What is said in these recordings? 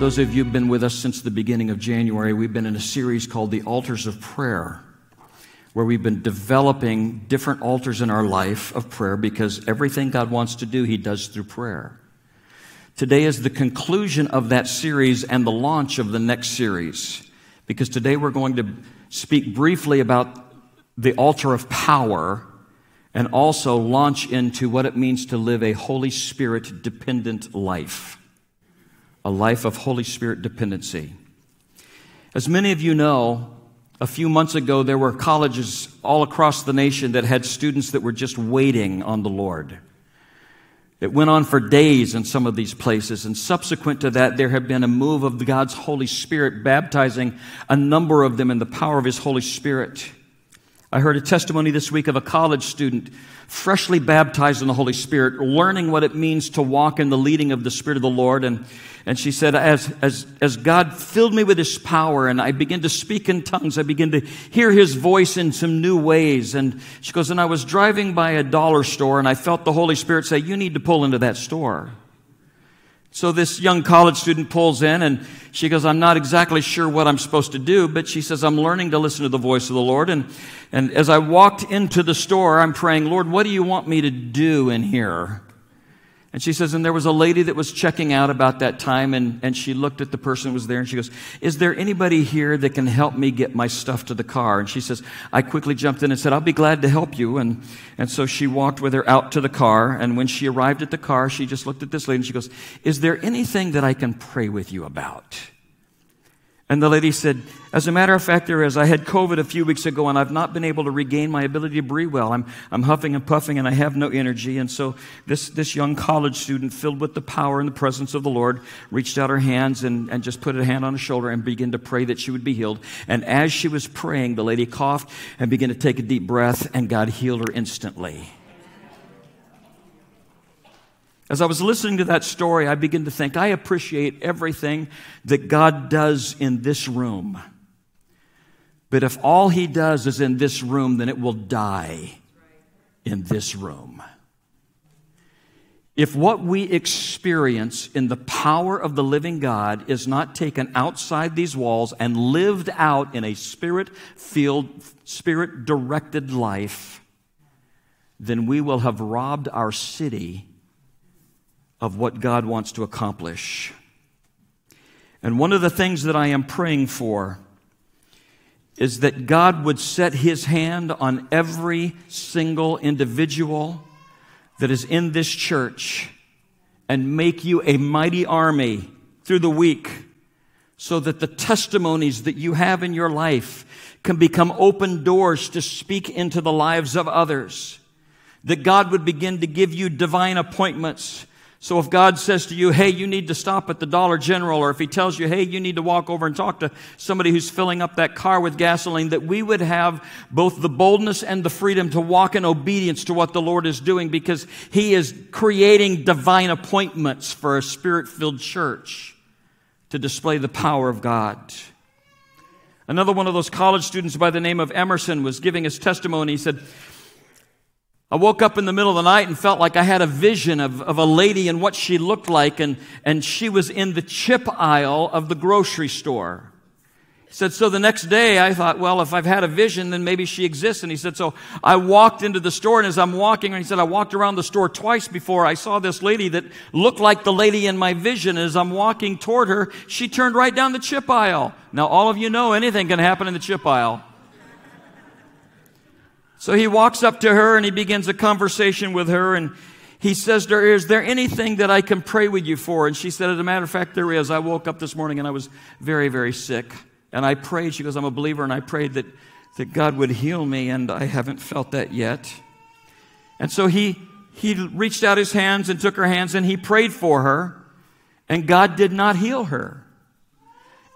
those of you who've been with us since the beginning of January, we've been in a series called The Altars of Prayer, where we've been developing different altars in our life of prayer because everything God wants to do, He does through prayer. Today is the conclusion of that series and the launch of the next series, because today we're going to speak briefly about the altar of power and also launch into what it means to live a Holy Spirit dependent life a life of Holy Spirit dependency. As many of you know, a few months ago, there were colleges all across the nation that had students that were just waiting on the Lord. It went on for days in some of these places, and subsequent to that, there had been a move of God's Holy Spirit, baptizing a number of them in the power of His Holy Spirit. I heard a testimony this week of a college student freshly baptized in the Holy Spirit, learning what it means to walk in the leading of the Spirit of the Lord. And, and she said, as, as, as God filled me with His power and I began to speak in tongues, I began to hear His voice in some new ways. And she goes, and I was driving by a dollar store and I felt the Holy Spirit say, You need to pull into that store. So this young college student pulls in and she goes, I'm not exactly sure what I'm supposed to do, but she says, I'm learning to listen to the voice of the Lord. And, and as I walked into the store, I'm praying, Lord, what do you want me to do in here? And she says, and there was a lady that was checking out about that time, and, and she looked at the person who was there, and she goes, Is there anybody here that can help me get my stuff to the car? And she says, I quickly jumped in and said, I'll be glad to help you. And, and so she walked with her out to the car, and when she arrived at the car, she just looked at this lady and she goes, Is there anything that I can pray with you about? And the lady said, As a matter of fact, there is. I had COVID a few weeks ago and I've not been able to regain my ability to breathe well. I'm, I'm huffing and puffing and I have no energy. And so this, this young college student, filled with the power and the presence of the Lord, reached out her hands and, and just put a hand on her shoulder and began to pray that she would be healed. And as she was praying, the lady coughed and began to take a deep breath and God healed her instantly. As I was listening to that story, I began to think, I appreciate everything that God does in this room. But if all He does is in this room, then it will die in this room. If what we experience in the power of the living God is not taken outside these walls and lived out in a spirit filled, spirit directed life, then we will have robbed our city of what God wants to accomplish. And one of the things that I am praying for is that God would set his hand on every single individual that is in this church and make you a mighty army through the week so that the testimonies that you have in your life can become open doors to speak into the lives of others. That God would begin to give you divine appointments so if God says to you, hey, you need to stop at the Dollar General, or if He tells you, hey, you need to walk over and talk to somebody who's filling up that car with gasoline, that we would have both the boldness and the freedom to walk in obedience to what the Lord is doing because He is creating divine appointments for a spirit filled church to display the power of God. Another one of those college students by the name of Emerson was giving his testimony. He said, I woke up in the middle of the night and felt like I had a vision of, of a lady and what she looked like, and, and she was in the chip aisle of the grocery store. He said, so the next day I thought, well, if I've had a vision, then maybe she exists. And he said, so I walked into the store, and as I'm walking, and he said, I walked around the store twice before I saw this lady that looked like the lady in my vision. As I'm walking toward her, she turned right down the chip aisle. Now, all of you know anything can happen in the chip aisle. So he walks up to her and he begins a conversation with her and he says to her, Is there anything that I can pray with you for? And she said, As a matter of fact, there is. I woke up this morning and I was very, very sick. And I prayed, she goes, I'm a believer, and I prayed that, that God would heal me, and I haven't felt that yet. And so he, he reached out his hands and took her hands and he prayed for her, and God did not heal her.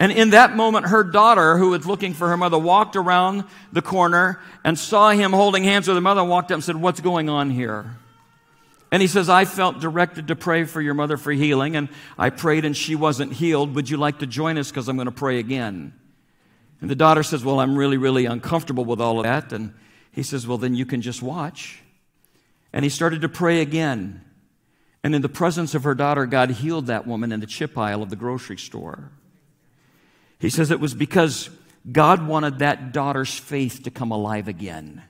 And in that moment, her daughter, who was looking for her mother, walked around the corner and saw him holding hands with her mother and walked up and said, What's going on here? And he says, I felt directed to pray for your mother for healing, and I prayed and she wasn't healed. Would you like to join us? Because I'm going to pray again. And the daughter says, Well, I'm really, really uncomfortable with all of that. And he says, Well, then you can just watch. And he started to pray again. And in the presence of her daughter, God healed that woman in the chip aisle of the grocery store. He says it was because God wanted that daughter's faith to come alive again.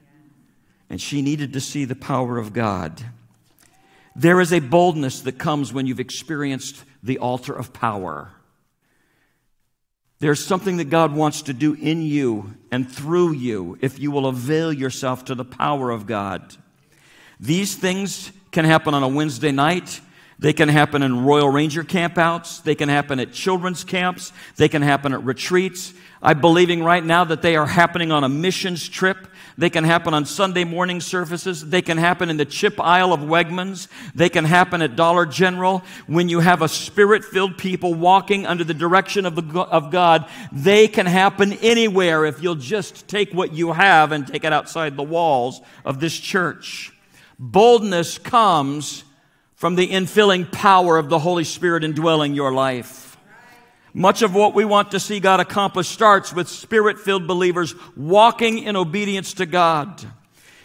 And she needed to see the power of God. There is a boldness that comes when you've experienced the altar of power. There's something that God wants to do in you and through you if you will avail yourself to the power of God. These things can happen on a Wednesday night. They can happen in Royal Ranger campouts. They can happen at children's camps. They can happen at retreats. I'm believing right now that they are happening on a missions trip. They can happen on Sunday morning services. They can happen in the chip aisle of Wegmans. They can happen at Dollar General. When you have a spirit filled people walking under the direction of, the, of God, they can happen anywhere if you'll just take what you have and take it outside the walls of this church. Boldness comes from the infilling power of the Holy Spirit indwelling your life. Much of what we want to see God accomplish starts with spirit filled believers walking in obedience to God.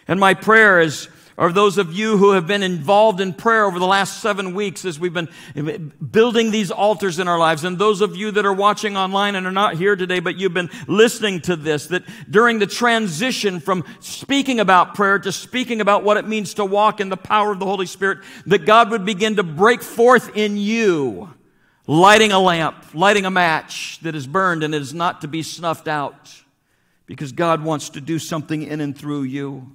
And my prayer is or those of you who have been involved in prayer over the last seven weeks as we've been building these altars in our lives, and those of you that are watching online and are not here today, but you've been listening to this, that during the transition from speaking about prayer to speaking about what it means to walk in the power of the Holy Spirit, that God would begin to break forth in you, lighting a lamp, lighting a match that is burned and is not to be snuffed out, because God wants to do something in and through you.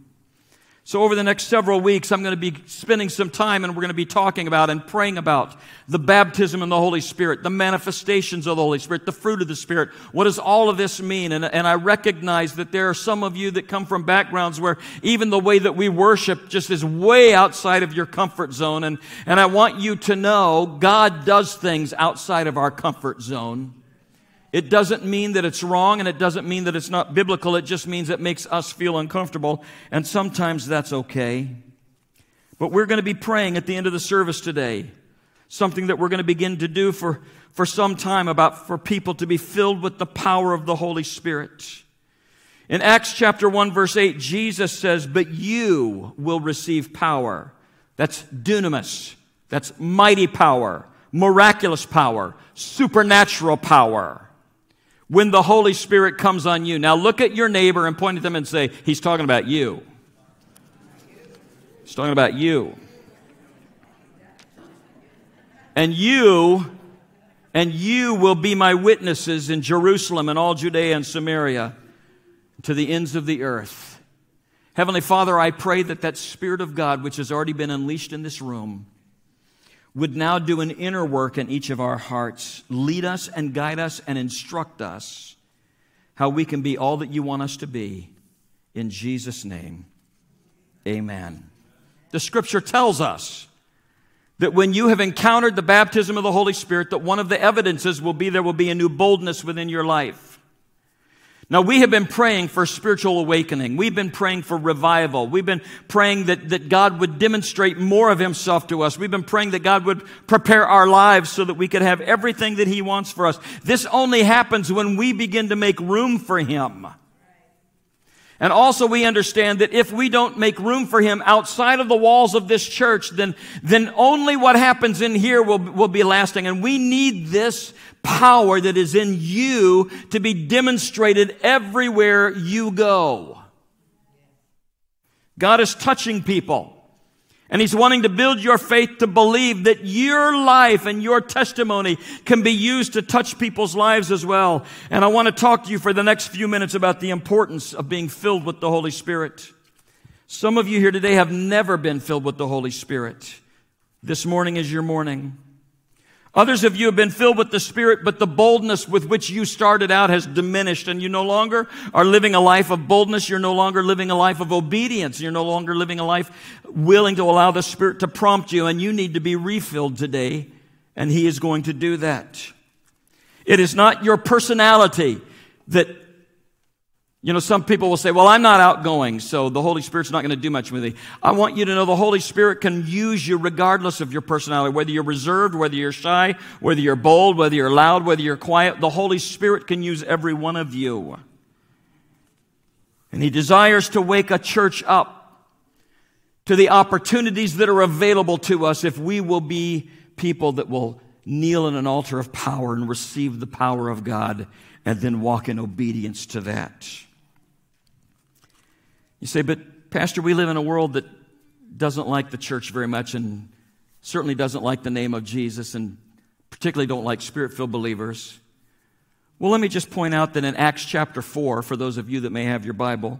So, over the next several weeks, I'm going to be spending some time and we're going to be talking about and praying about the baptism in the Holy Spirit, the manifestations of the Holy Spirit, the fruit of the Spirit. What does all of this mean? And, and I recognize that there are some of you that come from backgrounds where even the way that we worship just is way outside of your comfort zone. And, and I want you to know God does things outside of our comfort zone. It doesn't mean that it's wrong and it doesn't mean that it's not biblical. It just means it makes us feel uncomfortable. And sometimes that's okay. But we're going to be praying at the end of the service today. Something that we're going to begin to do for, for some time about for people to be filled with the power of the Holy Spirit. In Acts chapter 1 verse 8, Jesus says, but you will receive power. That's dunamis. That's mighty power, miraculous power, supernatural power when the Holy Spirit comes on you. Now look at your neighbor and point at them and say, He's talking about you. He's talking about you. And you, and you will be my witnesses in Jerusalem and all Judea and Samaria to the ends of the earth. Heavenly Father, I pray that that Spirit of God, which has already been unleashed in this room, would now do an inner work in each of our hearts, lead us and guide us and instruct us how we can be all that you want us to be. In Jesus' name, amen. The scripture tells us that when you have encountered the baptism of the Holy Spirit, that one of the evidences will be there will be a new boldness within your life. Now, we have been praying for spiritual awakening. We've been praying for revival. We've been praying that, that God would demonstrate more of Himself to us. We've been praying that God would prepare our lives so that we could have everything that He wants for us. This only happens when we begin to make room for Him. And also we understand that if we don't make room for Him outside of the walls of this church, then, then only what happens in here will, will be lasting. And we need this power that is in you to be demonstrated everywhere you go. God is touching people. And He's wanting to build your faith to believe that your life and your testimony can be used to touch people's lives as well. And I want to talk to you for the next few minutes about the importance of being filled with the Holy Spirit. Some of you here today have never been filled with the Holy Spirit. This morning is your morning. Others of you have been filled with the Spirit, but the boldness with which you started out has diminished and you no longer are living a life of boldness. You're no longer living a life of obedience. You're no longer living a life willing to allow the Spirit to prompt you and you need to be refilled today and He is going to do that. It is not your personality that you know, some people will say, well, I'm not outgoing, so the Holy Spirit's not going to do much with me. I want you to know the Holy Spirit can use you regardless of your personality, whether you're reserved, whether you're shy, whether you're bold, whether you're loud, whether you're quiet. The Holy Spirit can use every one of you. And He desires to wake a church up to the opportunities that are available to us if we will be people that will kneel in an altar of power and receive the power of God and then walk in obedience to that. You say, but Pastor, we live in a world that doesn't like the church very much and certainly doesn't like the name of Jesus and particularly don't like spirit filled believers. Well, let me just point out that in Acts chapter 4, for those of you that may have your Bible,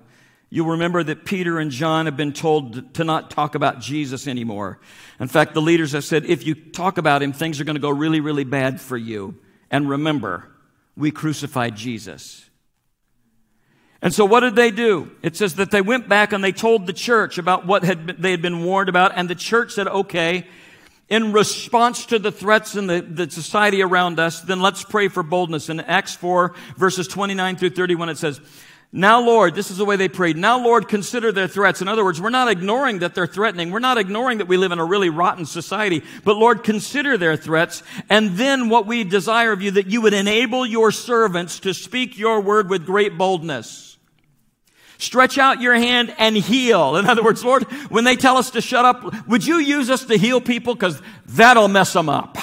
You'll remember that Peter and John have been told to not talk about Jesus anymore. In fact, the leaders have said, if you talk about him, things are going to go really, really bad for you. And remember, we crucified Jesus. And so what did they do? It says that they went back and they told the church about what had been, they had been warned about, and the church said, okay, in response to the threats in the, the society around us, then let's pray for boldness. In Acts 4, verses 29 through 31, it says, now, Lord, this is the way they prayed. Now, Lord, consider their threats. In other words, we're not ignoring that they're threatening. We're not ignoring that we live in a really rotten society. But Lord, consider their threats. And then what we desire of you, that you would enable your servants to speak your word with great boldness. Stretch out your hand and heal. In other words, Lord, when they tell us to shut up, would you use us to heal people? Because that'll mess them up.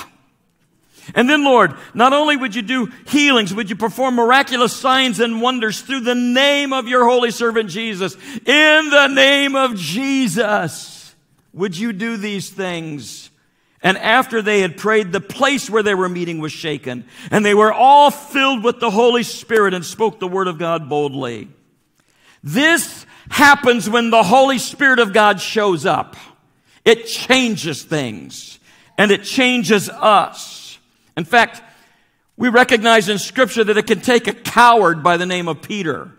And then, Lord, not only would you do healings, would you perform miraculous signs and wonders through the name of your holy servant Jesus. In the name of Jesus, would you do these things? And after they had prayed, the place where they were meeting was shaken, and they were all filled with the Holy Spirit and spoke the word of God boldly. This happens when the Holy Spirit of God shows up. It changes things, and it changes us. In fact, we recognize in scripture that it can take a coward by the name of Peter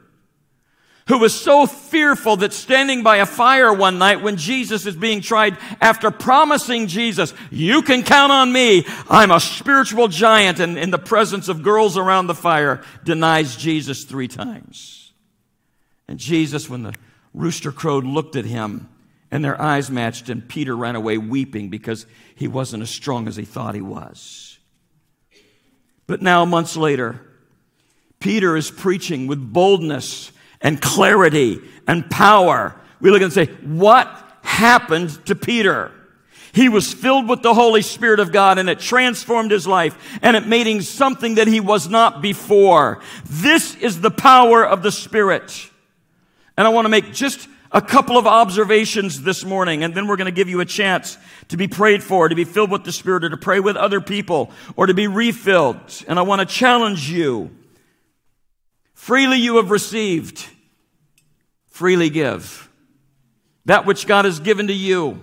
who was so fearful that standing by a fire one night when Jesus is being tried after promising Jesus, you can count on me. I'm a spiritual giant and in the presence of girls around the fire denies Jesus three times. And Jesus, when the rooster crowed, looked at him and their eyes matched and Peter ran away weeping because he wasn't as strong as he thought he was. But now, months later, Peter is preaching with boldness and clarity and power. We look and say, what happened to Peter? He was filled with the Holy Spirit of God and it transformed his life and it made him something that he was not before. This is the power of the Spirit. And I want to make just a couple of observations this morning, and then we're going to give you a chance to be prayed for, to be filled with the Spirit, or to pray with other people, or to be refilled. And I want to challenge you. Freely you have received, freely give. That which God has given to you,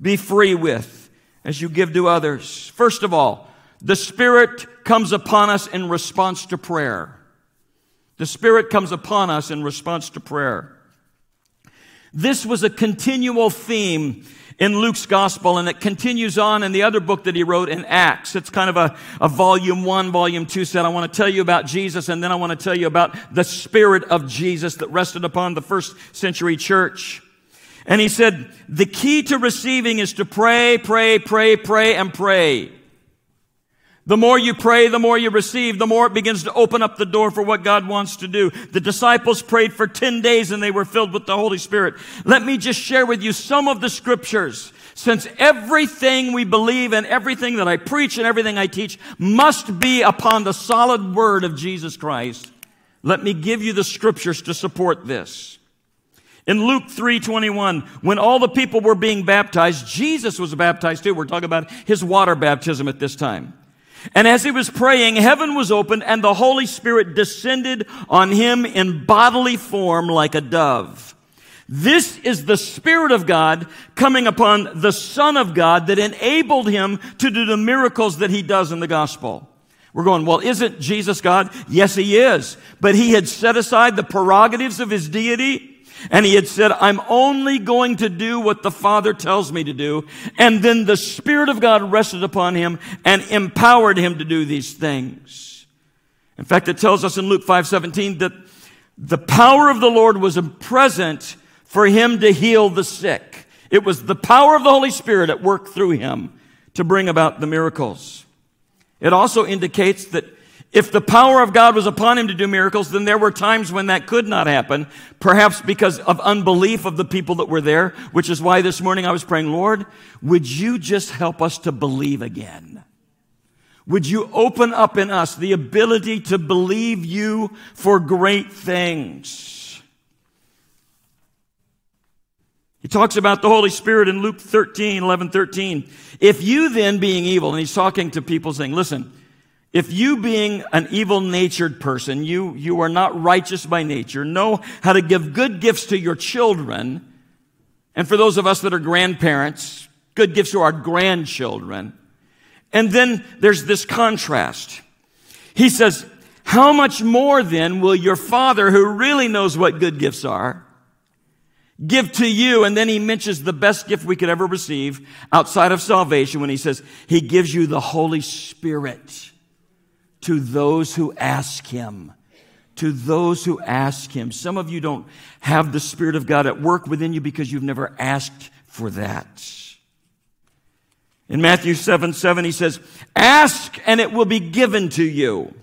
be free with as you give to others. First of all, the Spirit comes upon us in response to prayer. The Spirit comes upon us in response to prayer. This was a continual theme in Luke's gospel, and it continues on in the other book that he wrote in Acts. It's kind of a, a volume one, volume two set. I want to tell you about Jesus, and then I want to tell you about the spirit of Jesus that rested upon the first century church. And he said, the key to receiving is to pray, pray, pray, pray, and pray. The more you pray, the more you receive, the more it begins to open up the door for what God wants to do. The disciples prayed for 10 days and they were filled with the Holy Spirit. Let me just share with you some of the scriptures. Since everything we believe and everything that I preach and everything I teach must be upon the solid word of Jesus Christ, let me give you the scriptures to support this. In Luke 3:21, when all the people were being baptized, Jesus was baptized too. We're talking about his water baptism at this time. And as he was praying, heaven was opened and the Holy Spirit descended on him in bodily form like a dove. This is the Spirit of God coming upon the Son of God that enabled him to do the miracles that he does in the gospel. We're going, well, isn't Jesus God? Yes, he is. But he had set aside the prerogatives of his deity and he had said, I'm only going to do what the Father tells me to do. And then the Spirit of God rested upon him and empowered him to do these things. In fact, it tells us in Luke 5:17 that the power of the Lord was present for him to heal the sick. It was the power of the Holy Spirit at work through him to bring about the miracles. It also indicates that If the power of God was upon him to do miracles, then there were times when that could not happen, perhaps because of unbelief of the people that were there, which is why this morning I was praying, Lord, would you just help us to believe again? Would you open up in us the ability to believe you for great things? He talks about the Holy Spirit in Luke 13, 11, 13. If you then being evil, and he's talking to people saying, listen, if you being an evil natured person, you, you are not righteous by nature, know how to give good gifts to your children, and for those of us that are grandparents, good gifts to our grandchildren. And then there's this contrast. He says, how much more then will your father who really knows what good gifts are give to you? And then he mentions the best gift we could ever receive outside of salvation when he says he gives you the Holy Spirit to those who ask him. To those who ask him. Some of you don't have the Spirit of God at work within you because you've never asked for that. In Matthew 7 7, he says, Ask and it will be given to you.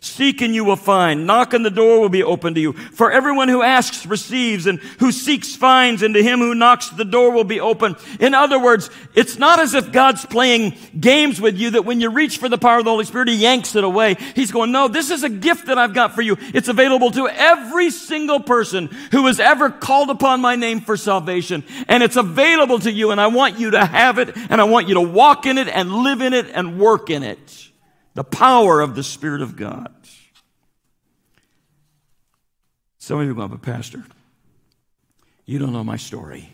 Seek and you will find. Knock and the door will be open to you. For everyone who asks receives and who seeks finds and to him who knocks the door will be open. In other words, it's not as if God's playing games with you that when you reach for the power of the Holy Spirit, he yanks it away. He's going, no, this is a gift that I've got for you. It's available to every single person who has ever called upon my name for salvation. And it's available to you and I want you to have it and I want you to walk in it and live in it and work in it. The power of the Spirit of God. Some of you go, but Pastor, you don't know my story.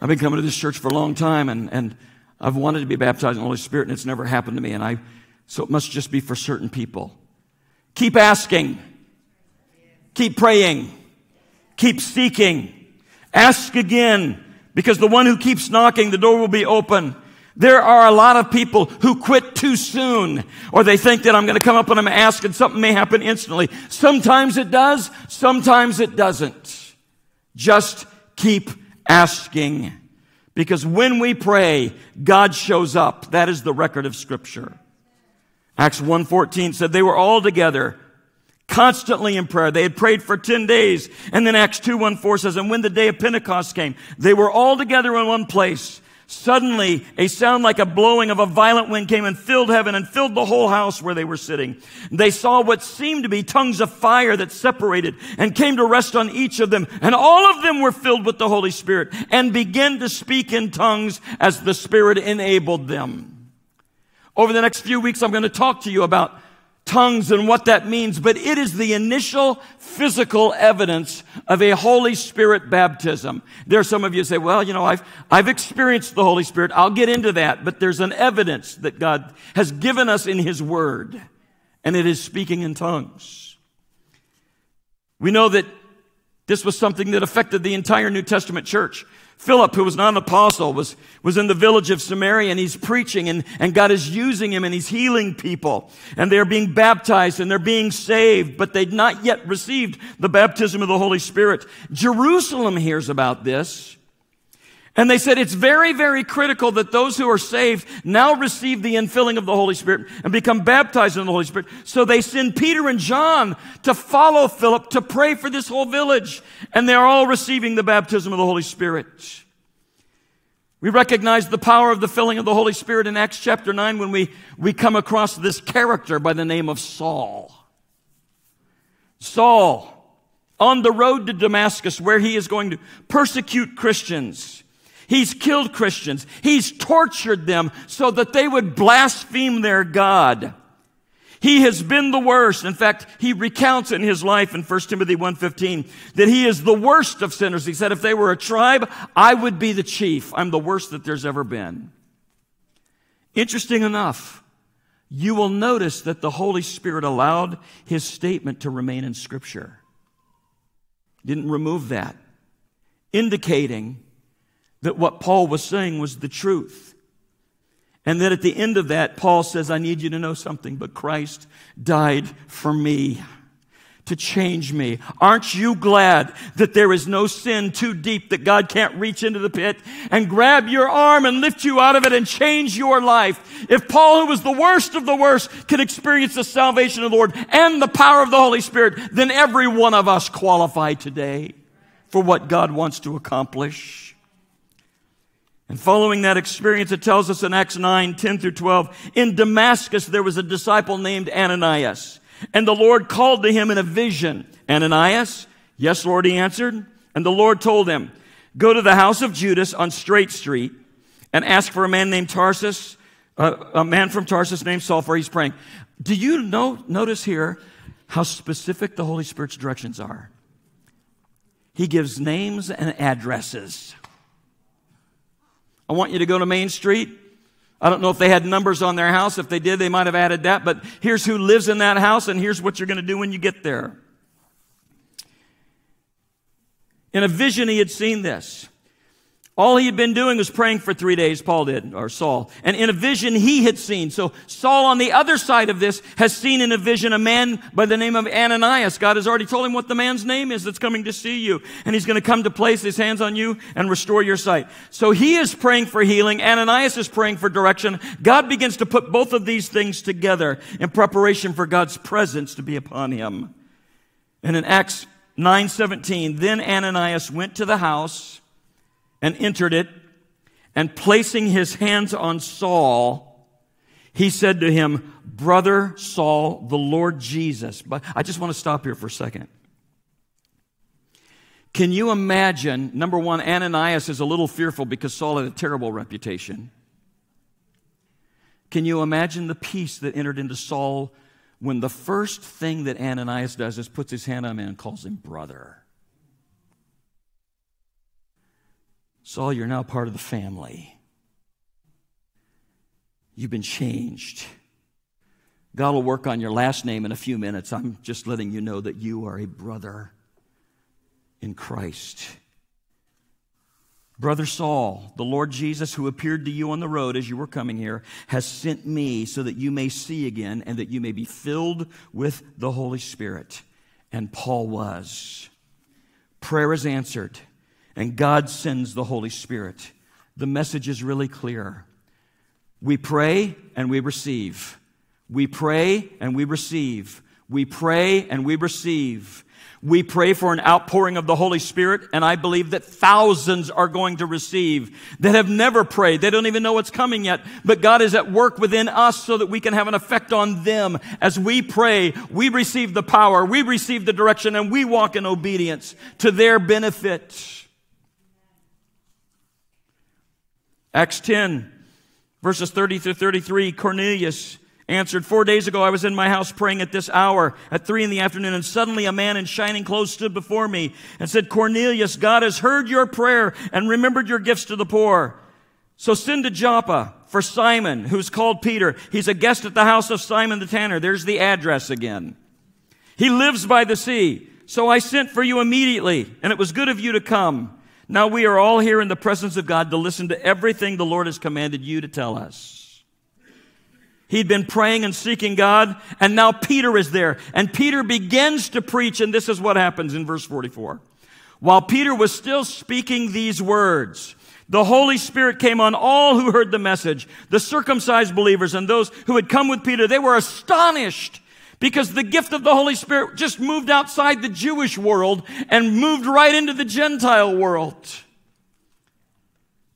I've been coming to this church for a long time and, and I've wanted to be baptized in the Holy Spirit and it's never happened to me. And I, so it must just be for certain people. Keep asking. Keep praying. Keep seeking. Ask again because the one who keeps knocking, the door will be open. There are a lot of people who quit too soon, or they think that I'm going to come up and I'm going to ask and something may happen instantly. Sometimes it does, sometimes it doesn't. Just keep asking. Because when we pray, God shows up. That is the record of scripture. Acts 1.14 said they were all together, constantly in prayer. They had prayed for 10 days. And then Acts 2.1.4 says, and when the day of Pentecost came, they were all together in one place. Suddenly, a sound like a blowing of a violent wind came and filled heaven and filled the whole house where they were sitting. They saw what seemed to be tongues of fire that separated and came to rest on each of them. And all of them were filled with the Holy Spirit and began to speak in tongues as the Spirit enabled them. Over the next few weeks, I'm going to talk to you about tongues and what that means, but it is the initial physical evidence of a Holy Spirit baptism. There are some of you say, well, you know, I've, I've experienced the Holy Spirit. I'll get into that, but there's an evidence that God has given us in His Word, and it is speaking in tongues. We know that this was something that affected the entire New Testament church. Philip, who was not an apostle, was, was in the village of Samaria and he's preaching and, and God is using him and he's healing people and they're being baptized and they're being saved, but they'd not yet received the baptism of the Holy Spirit. Jerusalem hears about this and they said it's very, very critical that those who are saved now receive the infilling of the Holy Spirit and become baptized in the Holy Spirit. So they send Peter and John to follow Philip to pray for this whole village. And they're all receiving the baptism of the Holy Spirit. We recognize the power of the filling of the Holy Spirit in Acts chapter 9 when we, we come across this character by the name of Saul. Saul, on the road to Damascus, where he is going to persecute Christians. He's killed Christians. He's tortured them so that they would blaspheme their God. He has been the worst. In fact, he recounts in his life in 1 Timothy 1.15 that he is the worst of sinners. He said, if they were a tribe, I would be the chief. I'm the worst that there's ever been. Interesting enough, you will notice that the Holy Spirit allowed his statement to remain in scripture. Didn't remove that, indicating that what Paul was saying was the truth. And that at the end of that, Paul says, I need you to know something, but Christ died for me to change me. Aren't you glad that there is no sin too deep that God can't reach into the pit and grab your arm and lift you out of it and change your life? If Paul, who was the worst of the worst, can experience the salvation of the Lord and the power of the Holy Spirit, then every one of us qualify today for what God wants to accomplish. And following that experience, it tells us in Acts 9, 10 through 12, in Damascus there was a disciple named Ananias. And the Lord called to him in a vision, Ananias? Yes, Lord, he answered. And the Lord told him, Go to the house of Judas on Straight Street and ask for a man named Tarsus, a man from Tarsus named Saul, for he's praying. Do you know, notice here how specific the Holy Spirit's directions are? He gives names and addresses. I want you to go to Main Street. I don't know if they had numbers on their house. If they did, they might have added that. But here's who lives in that house, and here's what you're going to do when you get there. In a vision, he had seen this. All he had been doing was praying for three days, Paul did, or Saul. And in a vision he had seen. So Saul on the other side of this has seen in a vision a man by the name of Ananias. God has already told him what the man's name is that's coming to see you. And he's going to come to place his hands on you and restore your sight. So he is praying for healing. Ananias is praying for direction. God begins to put both of these things together in preparation for God's presence to be upon him. And in Acts 9:17, then Ananias went to the house and entered it, and placing his hands on Saul, he said to him, Brother Saul, the Lord Jesus. But I just want to stop here for a second. Can you imagine? Number one, Ananias is a little fearful because Saul had a terrible reputation. Can you imagine the peace that entered into Saul when the first thing that Ananias does is puts his hand on him and calls him brother? Saul, you're now part of the family. You've been changed. God will work on your last name in a few minutes. I'm just letting you know that you are a brother in Christ. Brother Saul, the Lord Jesus, who appeared to you on the road as you were coming here, has sent me so that you may see again and that you may be filled with the Holy Spirit. And Paul was. Prayer is answered and God sends the Holy Spirit. The message is really clear. We pray and we receive. We pray and we receive. We pray and we receive. We pray for an outpouring of the Holy Spirit, and I believe that thousands are going to receive that have never prayed. They don't even know what's coming yet, but God is at work within us so that we can have an effect on them. As we pray, we receive the power, we receive the direction, and we walk in obedience to their benefit. Acts 10, verses 30 through 33, Cornelius answered, Four days ago I was in my house praying at this hour at three in the afternoon, and suddenly a man in shining clothes stood before me and said, Cornelius, God has heard your prayer and remembered your gifts to the poor. So send to Joppa for Simon, who's called Peter. He's a guest at the house of Simon the tanner. There's the address again. He lives by the sea. So I sent for you immediately, and it was good of you to come. Now we are all here in the presence of God to listen to everything the Lord has commanded you to tell us. He'd been praying and seeking God, and now Peter is there. And Peter begins to preach, and this is what happens in verse 44. While Peter was still speaking these words, the Holy Spirit came on all who heard the message, the circumcised believers and those who had come with Peter. They were astonished because the gift of the Holy Spirit just moved outside the Jewish world and moved right into the Gentile world.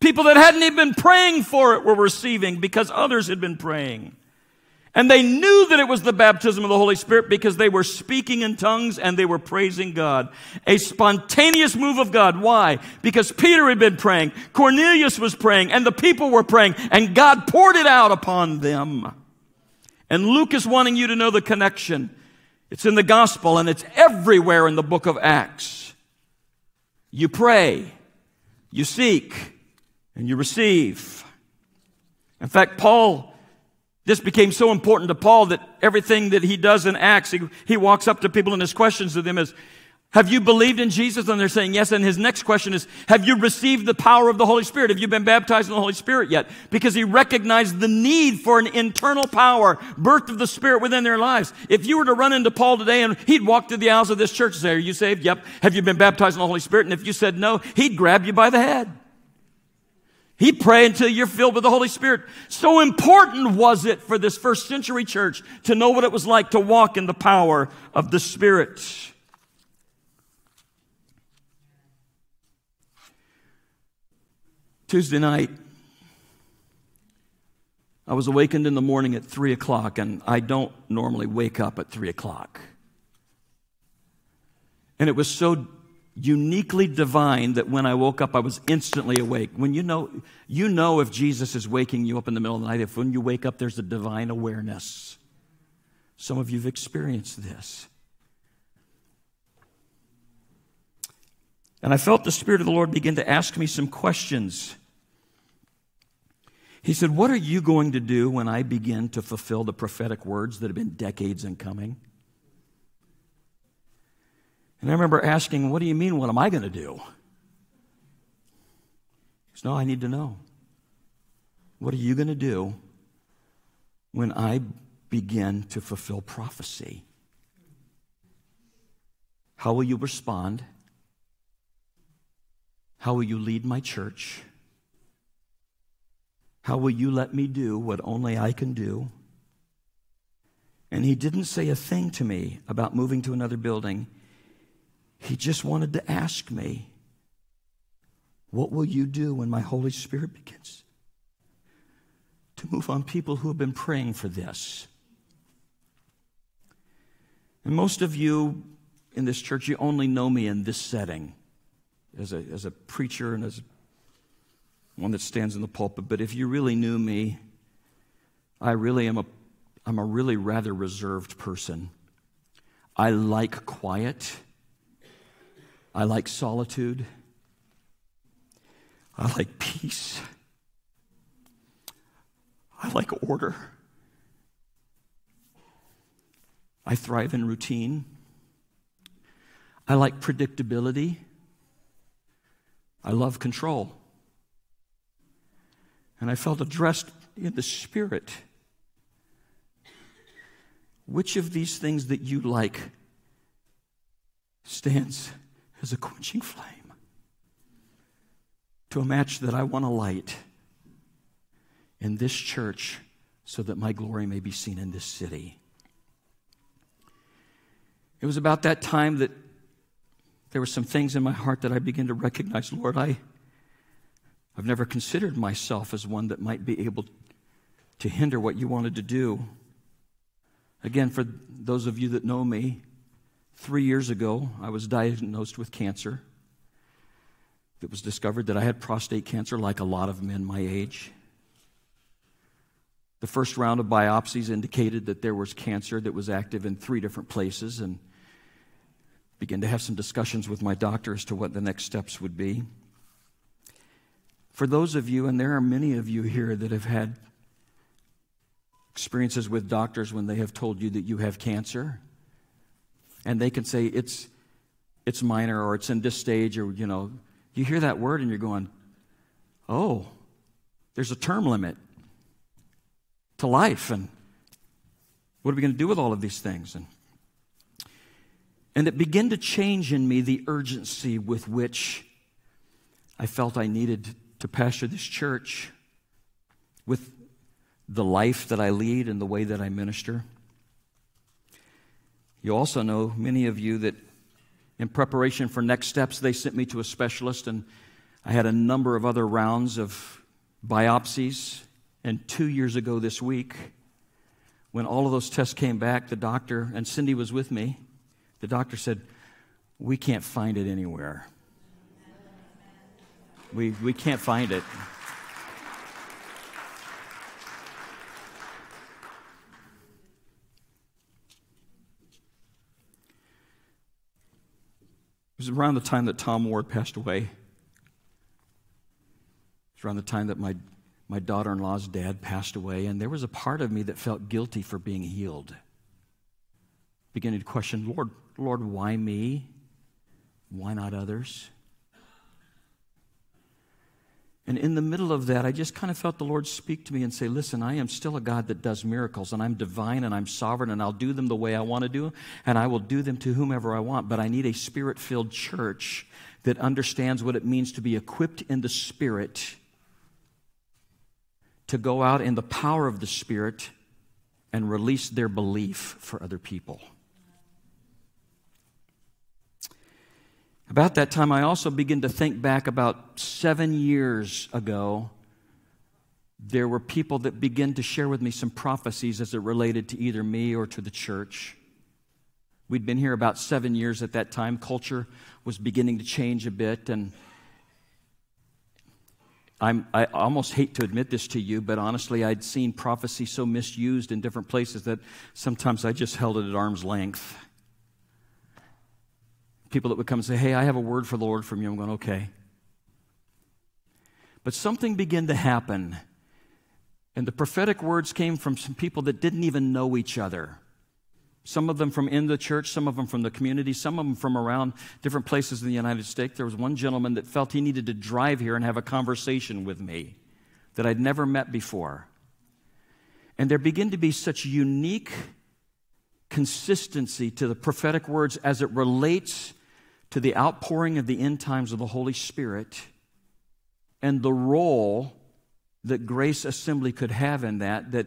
People that hadn't even been praying for it were receiving because others had been praying. And they knew that it was the baptism of the Holy Spirit because they were speaking in tongues and they were praising God. A spontaneous move of God. Why? Because Peter had been praying, Cornelius was praying, and the people were praying, and God poured it out upon them. And Luke is wanting you to know the connection. It's in the gospel and it's everywhere in the book of Acts. You pray, you seek, and you receive. In fact, Paul, this became so important to Paul that everything that he does in Acts, he, he walks up to people and his questions to them is, Have you believed in Jesus? And they're saying yes. And his next question is, have you received the power of the Holy Spirit? Have you been baptized in the Holy Spirit yet? Because he recognized the need for an internal power, birth of the Spirit within their lives. If you were to run into Paul today and he'd walk through the aisles of this church and say, are you saved? Yep. Have you been baptized in the Holy Spirit? And if you said no, he'd grab you by the head. He'd pray until you're filled with the Holy Spirit. So important was it for this first century church to know what it was like to walk in the power of the Spirit. Tuesday night, I was awakened in the morning at 3 o'clock, and I don't normally wake up at 3 o'clock. And it was so uniquely divine that when I woke up, I was instantly awake. When you know, you know if Jesus is waking you up in the middle of the night, if when you wake up, there's a divine awareness. Some of you have experienced this. And I felt the Spirit of the Lord begin to ask me some questions. He said, What are you going to do when I begin to fulfill the prophetic words that have been decades in coming? And I remember asking, What do you mean? What am I going to do? He said, No, I need to know. What are you going to do when I begin to fulfill prophecy? How will you respond? How will you lead my church? How will you let me do what only I can do? And he didn't say a thing to me about moving to another building. He just wanted to ask me, What will you do when my Holy Spirit begins to move on people who have been praying for this? And most of you in this church, you only know me in this setting as a, as a preacher and as one that stands in the pulpit, but if you really knew me, I really am a, I'm a really rather reserved person. I like quiet. I like solitude. I like peace. I like order. I thrive in routine. I like predictability. I love control and I felt addressed in the Spirit. Which of these things that you like stands as a quenching flame to a match that I want to light in this church so that my glory may be seen in this city? It was about that time that there were some things in my heart that I began to recognize, Lord, I I've never considered myself as one that might be able to hinder what you wanted to do. Again, for those of you that know me, three years ago, I was diagnosed with cancer. It was discovered that I had prostate cancer, like a lot of men my age. The first round of biopsies indicated that there was cancer that was active in three different places, and began to have some discussions with my doctor as to what the next steps would be. For those of you, and there are many of you here that have had experiences with doctors when they have told you that you have cancer, and they can say it's, it's minor or it's in this stage, or, you know, you hear that word and you're going, oh, there's a term limit to life, and what are we going to do with all of these things? And, and it began to change in me the urgency with which I felt I needed to pastor this church with the life that I lead and the way that I minister. You also know, many of you, that in preparation for next steps, they sent me to a specialist, and I had a number of other rounds of biopsies. And two years ago this week, when all of those tests came back, the doctor, and Cindy was with me, the doctor said, We can't find it anywhere. We, we can't find it. It was around the time that Tom Ward passed away. It was around the time that my, my daughter in law's dad passed away, and there was a part of me that felt guilty for being healed. Beginning to question, Lord, Lord, why me? Why not others? And in the middle of that, I just kind of felt the Lord speak to me and say, Listen, I am still a God that does miracles, and I'm divine and I'm sovereign, and I'll do them the way I want to do, them, and I will do them to whomever I want. But I need a spirit filled church that understands what it means to be equipped in the Spirit, to go out in the power of the Spirit and release their belief for other people. About that time, I also began to think back about seven years ago. There were people that began to share with me some prophecies as it related to either me or to the church. We'd been here about seven years at that time. Culture was beginning to change a bit, and I'm, i almost hate to admit this to you, but honestly, I'd seen prophecy so misused in different places that sometimes I just held it at arm's length people that would come and say, Hey, I have a word for the Lord from you. I'm going, Okay. But something began to happen. And the prophetic words came from some people that didn't even know each other. Some of them from in the church, some of them from the community, some of them from around different places in the United States. There was one gentleman that felt he needed to drive here and have a conversation with me that I'd never met before. And there began to be such unique consistency to the prophetic words as it relates to the outpouring of the end times of the Holy Spirit and the role that Grace Assembly could have in that, that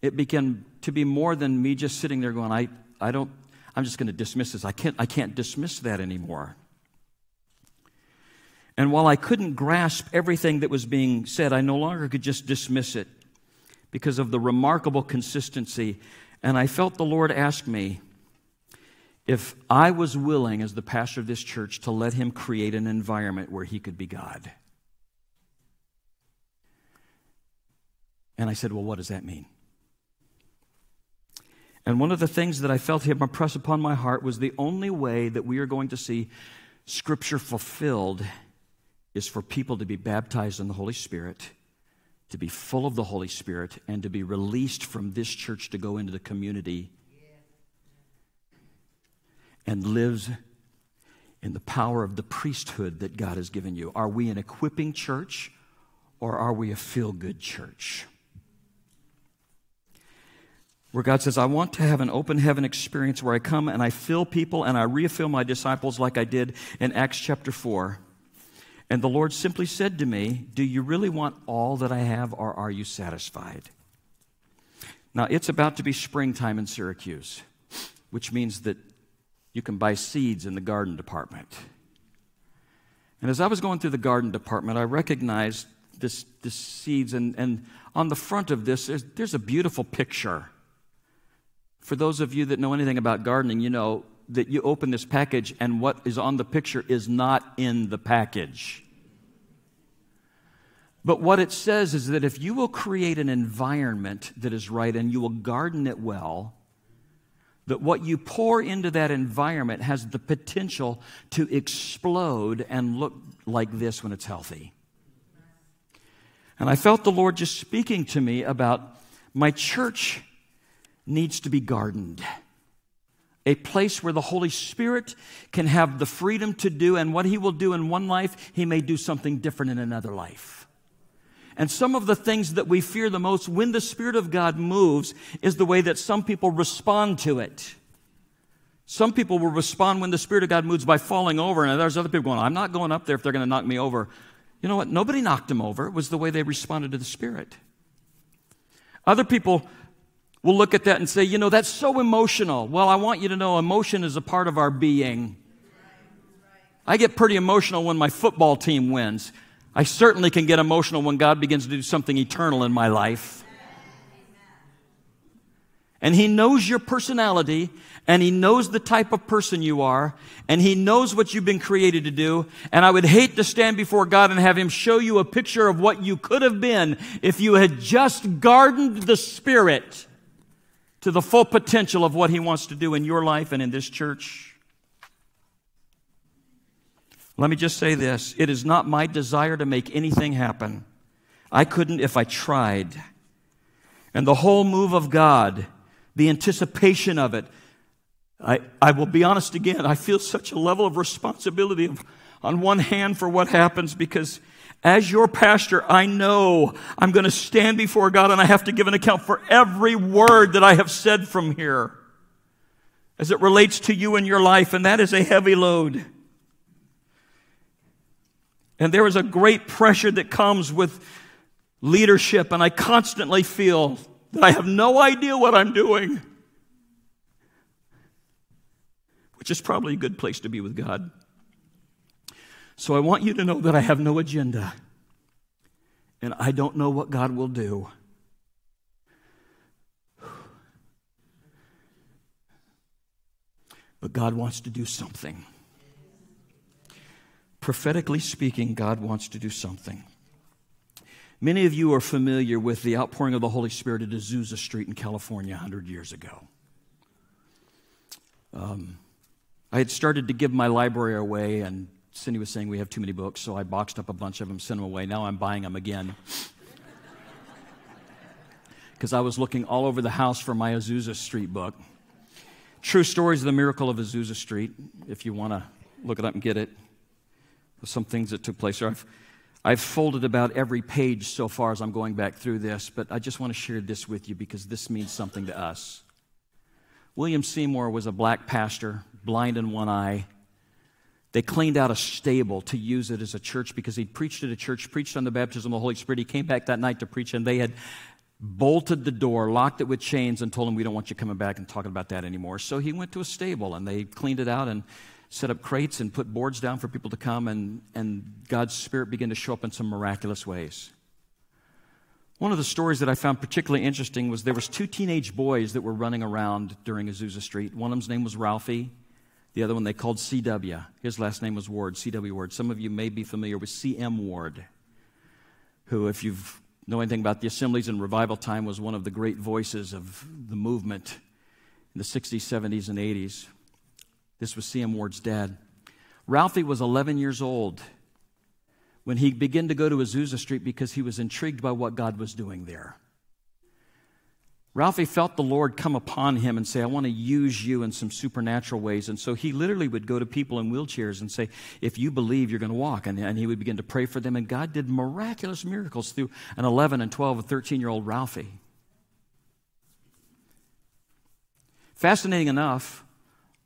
it began to be more than me just sitting there going, I, I don't, I'm just going to dismiss this. I can't, I can't dismiss that anymore. And while I couldn't grasp everything that was being said, I no longer could just dismiss it because of the remarkable consistency. And I felt the Lord ask me, if I was willing, as the pastor of this church, to let him create an environment where he could be God. And I said, Well, what does that mean? And one of the things that I felt him impress upon my heart was the only way that we are going to see Scripture fulfilled is for people to be baptized in the Holy Spirit, to be full of the Holy Spirit, and to be released from this church to go into the community and lives in the power of the priesthood that God has given you. Are we an equipping church or are we a feel good church? Where God says, I want to have an open heaven experience where I come and I fill people and I refill my disciples like I did in Acts chapter 4. And the Lord simply said to me, Do you really want all that I have or are you satisfied? Now, it's about to be springtime in Syracuse, which means that you can buy seeds in the garden department. And as I was going through the garden department, I recognized this, this seeds, and, and on the front of this, there's, there's a beautiful picture. For those of you that know anything about gardening, you know that you open this package, and what is on the picture is not in the package. But what it says is that if you will create an environment that is right and you will garden it well, that what you pour into that environment has the potential to explode and look like this when it's healthy. And I felt the Lord just speaking to me about my church needs to be gardened. A place where the Holy Spirit can have the freedom to do, and what He will do in one life, He may do something different in another life. And some of the things that we fear the most when the Spirit of God moves is the way that some people respond to it. Some people will respond when the Spirit of God moves by falling over, and there's other people going, I'm not going up there if they're going to knock me over. You know what? Nobody knocked them over. It was the way they responded to the Spirit. Other people will look at that and say, you know, that's so emotional. Well, I want you to know emotion is a part of our being. I get pretty emotional when my football team wins. I certainly can get emotional when God begins to do something eternal in my life. And He knows your personality, and He knows the type of person you are, and He knows what you've been created to do. And I would hate to stand before God and have Him show you a picture of what you could have been if you had just gardened the Spirit to the full potential of what He wants to do in your life and in this church. Let me just say this it is not my desire to make anything happen. I couldn't if I tried. And the whole move of God, the anticipation of it, I, I will be honest again, I feel such a level of responsibility of, on one hand for what happens because as your pastor, I know I'm going to stand before God and I have to give an account for every word that I have said from here as it relates to you and your life, and that is a heavy load. And there is a great pressure that comes with leadership, and I constantly feel that I have no idea what I'm doing, which is probably a good place to be with God. So I want you to know that I have no agenda, and I don't know what God will do. But God wants to do something. Prophetically speaking, God wants to do something. Many of you are familiar with the outpouring of the Holy Spirit at Azusa Street in California 100 years ago. Um, I had started to give my library away, and Cindy was saying we have too many books, so I boxed up a bunch of them, sent them away. Now I'm buying them again. Because I was looking all over the house for my Azusa Street book. True Stories of the Miracle of Azusa Street, if you want to look it up and get it. Some things that took place there. I've, I've folded about every page so far as I'm going back through this, but I just want to share this with you because this means something to us. William Seymour was a black pastor, blind in one eye. They cleaned out a stable to use it as a church because he'd preached at a church, preached on the baptism of the Holy Spirit. He came back that night to preach, and they had bolted the door, locked it with chains, and told him, We don't want you coming back and talking about that anymore. So he went to a stable, and they cleaned it out and set up crates and put boards down for people to come, and, and God's Spirit began to show up in some miraculous ways. One of the stories that I found particularly interesting was there was two teenage boys that were running around during Azusa Street. One of them's name was Ralphie. The other one they called CW. His last name was Ward, CW Ward. Some of you may be familiar with CM Ward, who, if you know anything about the assemblies in revival time, was one of the great voices of the movement in the 60s, 70s, and 80s. This was C.M. Ward's dad. Ralphie was 11 years old when he began to go to Azusa Street because he was intrigued by what God was doing there. Ralphie felt the Lord come upon him and say, I want to use you in some supernatural ways. And so he literally would go to people in wheelchairs and say, If you believe, you're going to walk. And, and he would begin to pray for them. And God did miraculous miracles through an 11 and 12 and 13 year old Ralphie. Fascinating enough,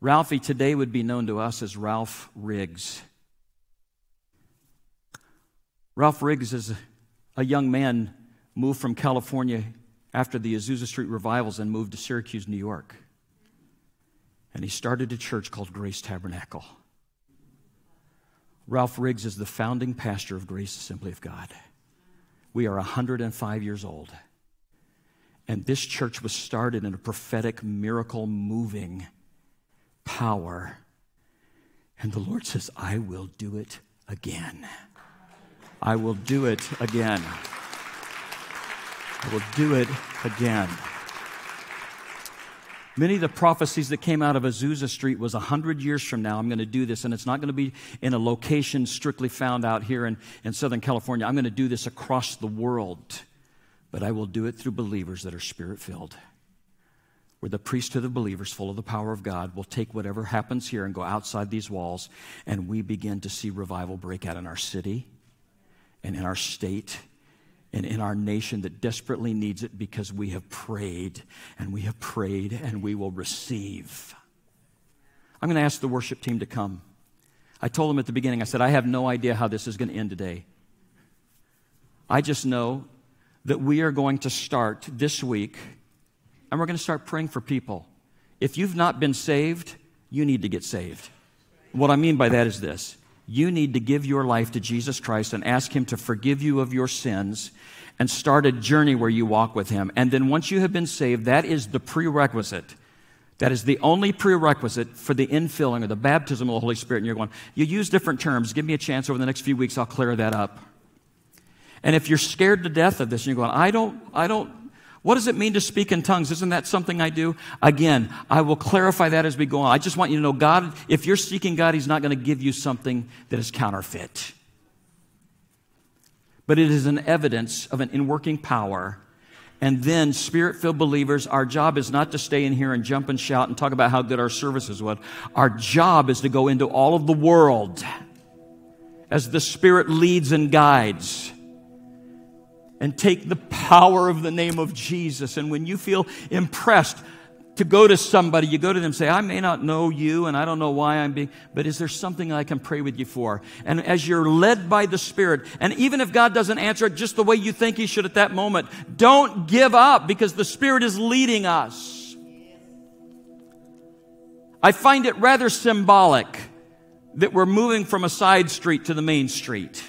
Ralphie today would be known to us as Ralph Riggs. Ralph Riggs is a young man moved from California after the Azusa Street revivals and moved to Syracuse, New York. And he started a church called Grace Tabernacle. Ralph Riggs is the founding pastor of Grace Assembly of God. We are 105 years old. And this church was started in a prophetic, miracle moving power. And the Lord says, I will do it again. I will do it again. I will do it again. Many of the prophecies that came out of Azusa Street was 100 years from now, I'm going to do this, and it's not going to be in a location strictly found out here in, in Southern California. I'm going to do this across the world, but I will do it through believers that are spirit filled where the priesthood of believers, full of the power of God, will take whatever happens here and go outside these walls, and we begin to see revival break out in our city and in our state and in our nation that desperately needs it because we have prayed and we have prayed and we will receive. I'm going to ask the worship team to come. I told them at the beginning, I said, I have no idea how this is going to end today. I just know that we are going to start this week and we're going to start praying for people. If you've not been saved, you need to get saved. What I mean by that is this you need to give your life to Jesus Christ and ask Him to forgive you of your sins and start a journey where you walk with Him. And then once you have been saved, that is the prerequisite. That is the only prerequisite for the infilling or the baptism of the Holy Spirit. And you're going, you use different terms. Give me a chance over the next few weeks, I'll clear that up. And if you're scared to death of this and you're going, I don't, I don't what does it mean to speak in tongues? Isn't that something I do? Again, I will clarify that as we go on. I just want you to know God, if you're seeking God, He's not going to give you something that is counterfeit. But it is an evidence of an inworking power, And then, spirit filled believers, our job is not to stay in here and jump and shout and talk about how good our services was. Our job is to go into all of the world as the Spirit leads and guides and take the power of the name of Jesus. And when you feel impressed, to go to somebody, you go to them say, I may not know you and I don't know why I'm being, but is there something I can pray with you for? And as you're led by the Spirit, and even if God doesn't answer it just the way you think He should at that moment, don't give up because the Spirit is leading us. I find it rather symbolic that we're moving from a side street to the main street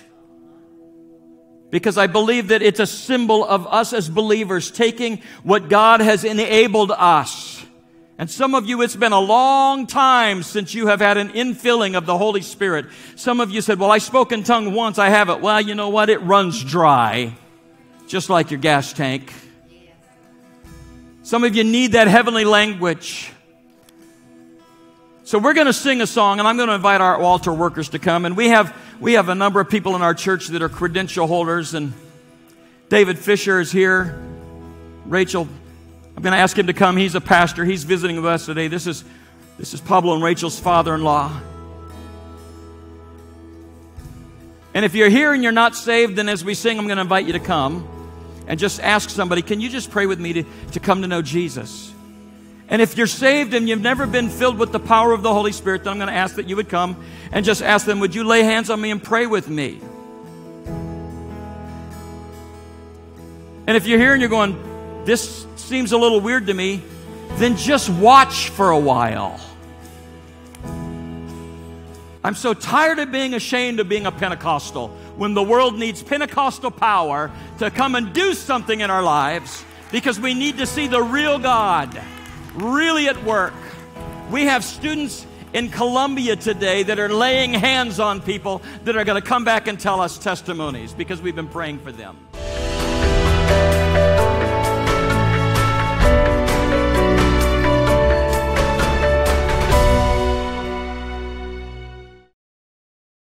because I believe that it's a symbol of us as believers taking what God has enabled us. And some of you, it's been a long time since you have had an infilling of the Holy Spirit. Some of you said, Well, I spoke in tongue once, I have it. Well, you know what? It runs dry, just like your gas tank. Some of you need that heavenly language. So we're going to sing a song, and I'm going to invite our altar workers to come. And we have we have a number of people in our church that are credential holders, and David Fisher is here. Rachel, I'm going to ask him to come. He's a pastor. He's visiting with us today. This is this is Pablo and Rachel's father-in-law. And if you're here and you're not saved, then as we sing, I'm going to invite you to come and just ask somebody, can you just pray with me to, to come to know Jesus? And if you're saved and you've never been filled with the power of the Holy Spirit, then I'm going to ask that you would come and just ask them, Would you lay hands on me and pray with me? And if you're here and you're going, This seems a little weird to me, then just watch for a while. I'm so tired of being ashamed of being a Pentecostal when the world needs Pentecostal power to come and do something in our lives because we need to see the real God really at work. We have students in Colombia today that are laying hands on people that are going to come back and tell us testimonies because we've been praying for them.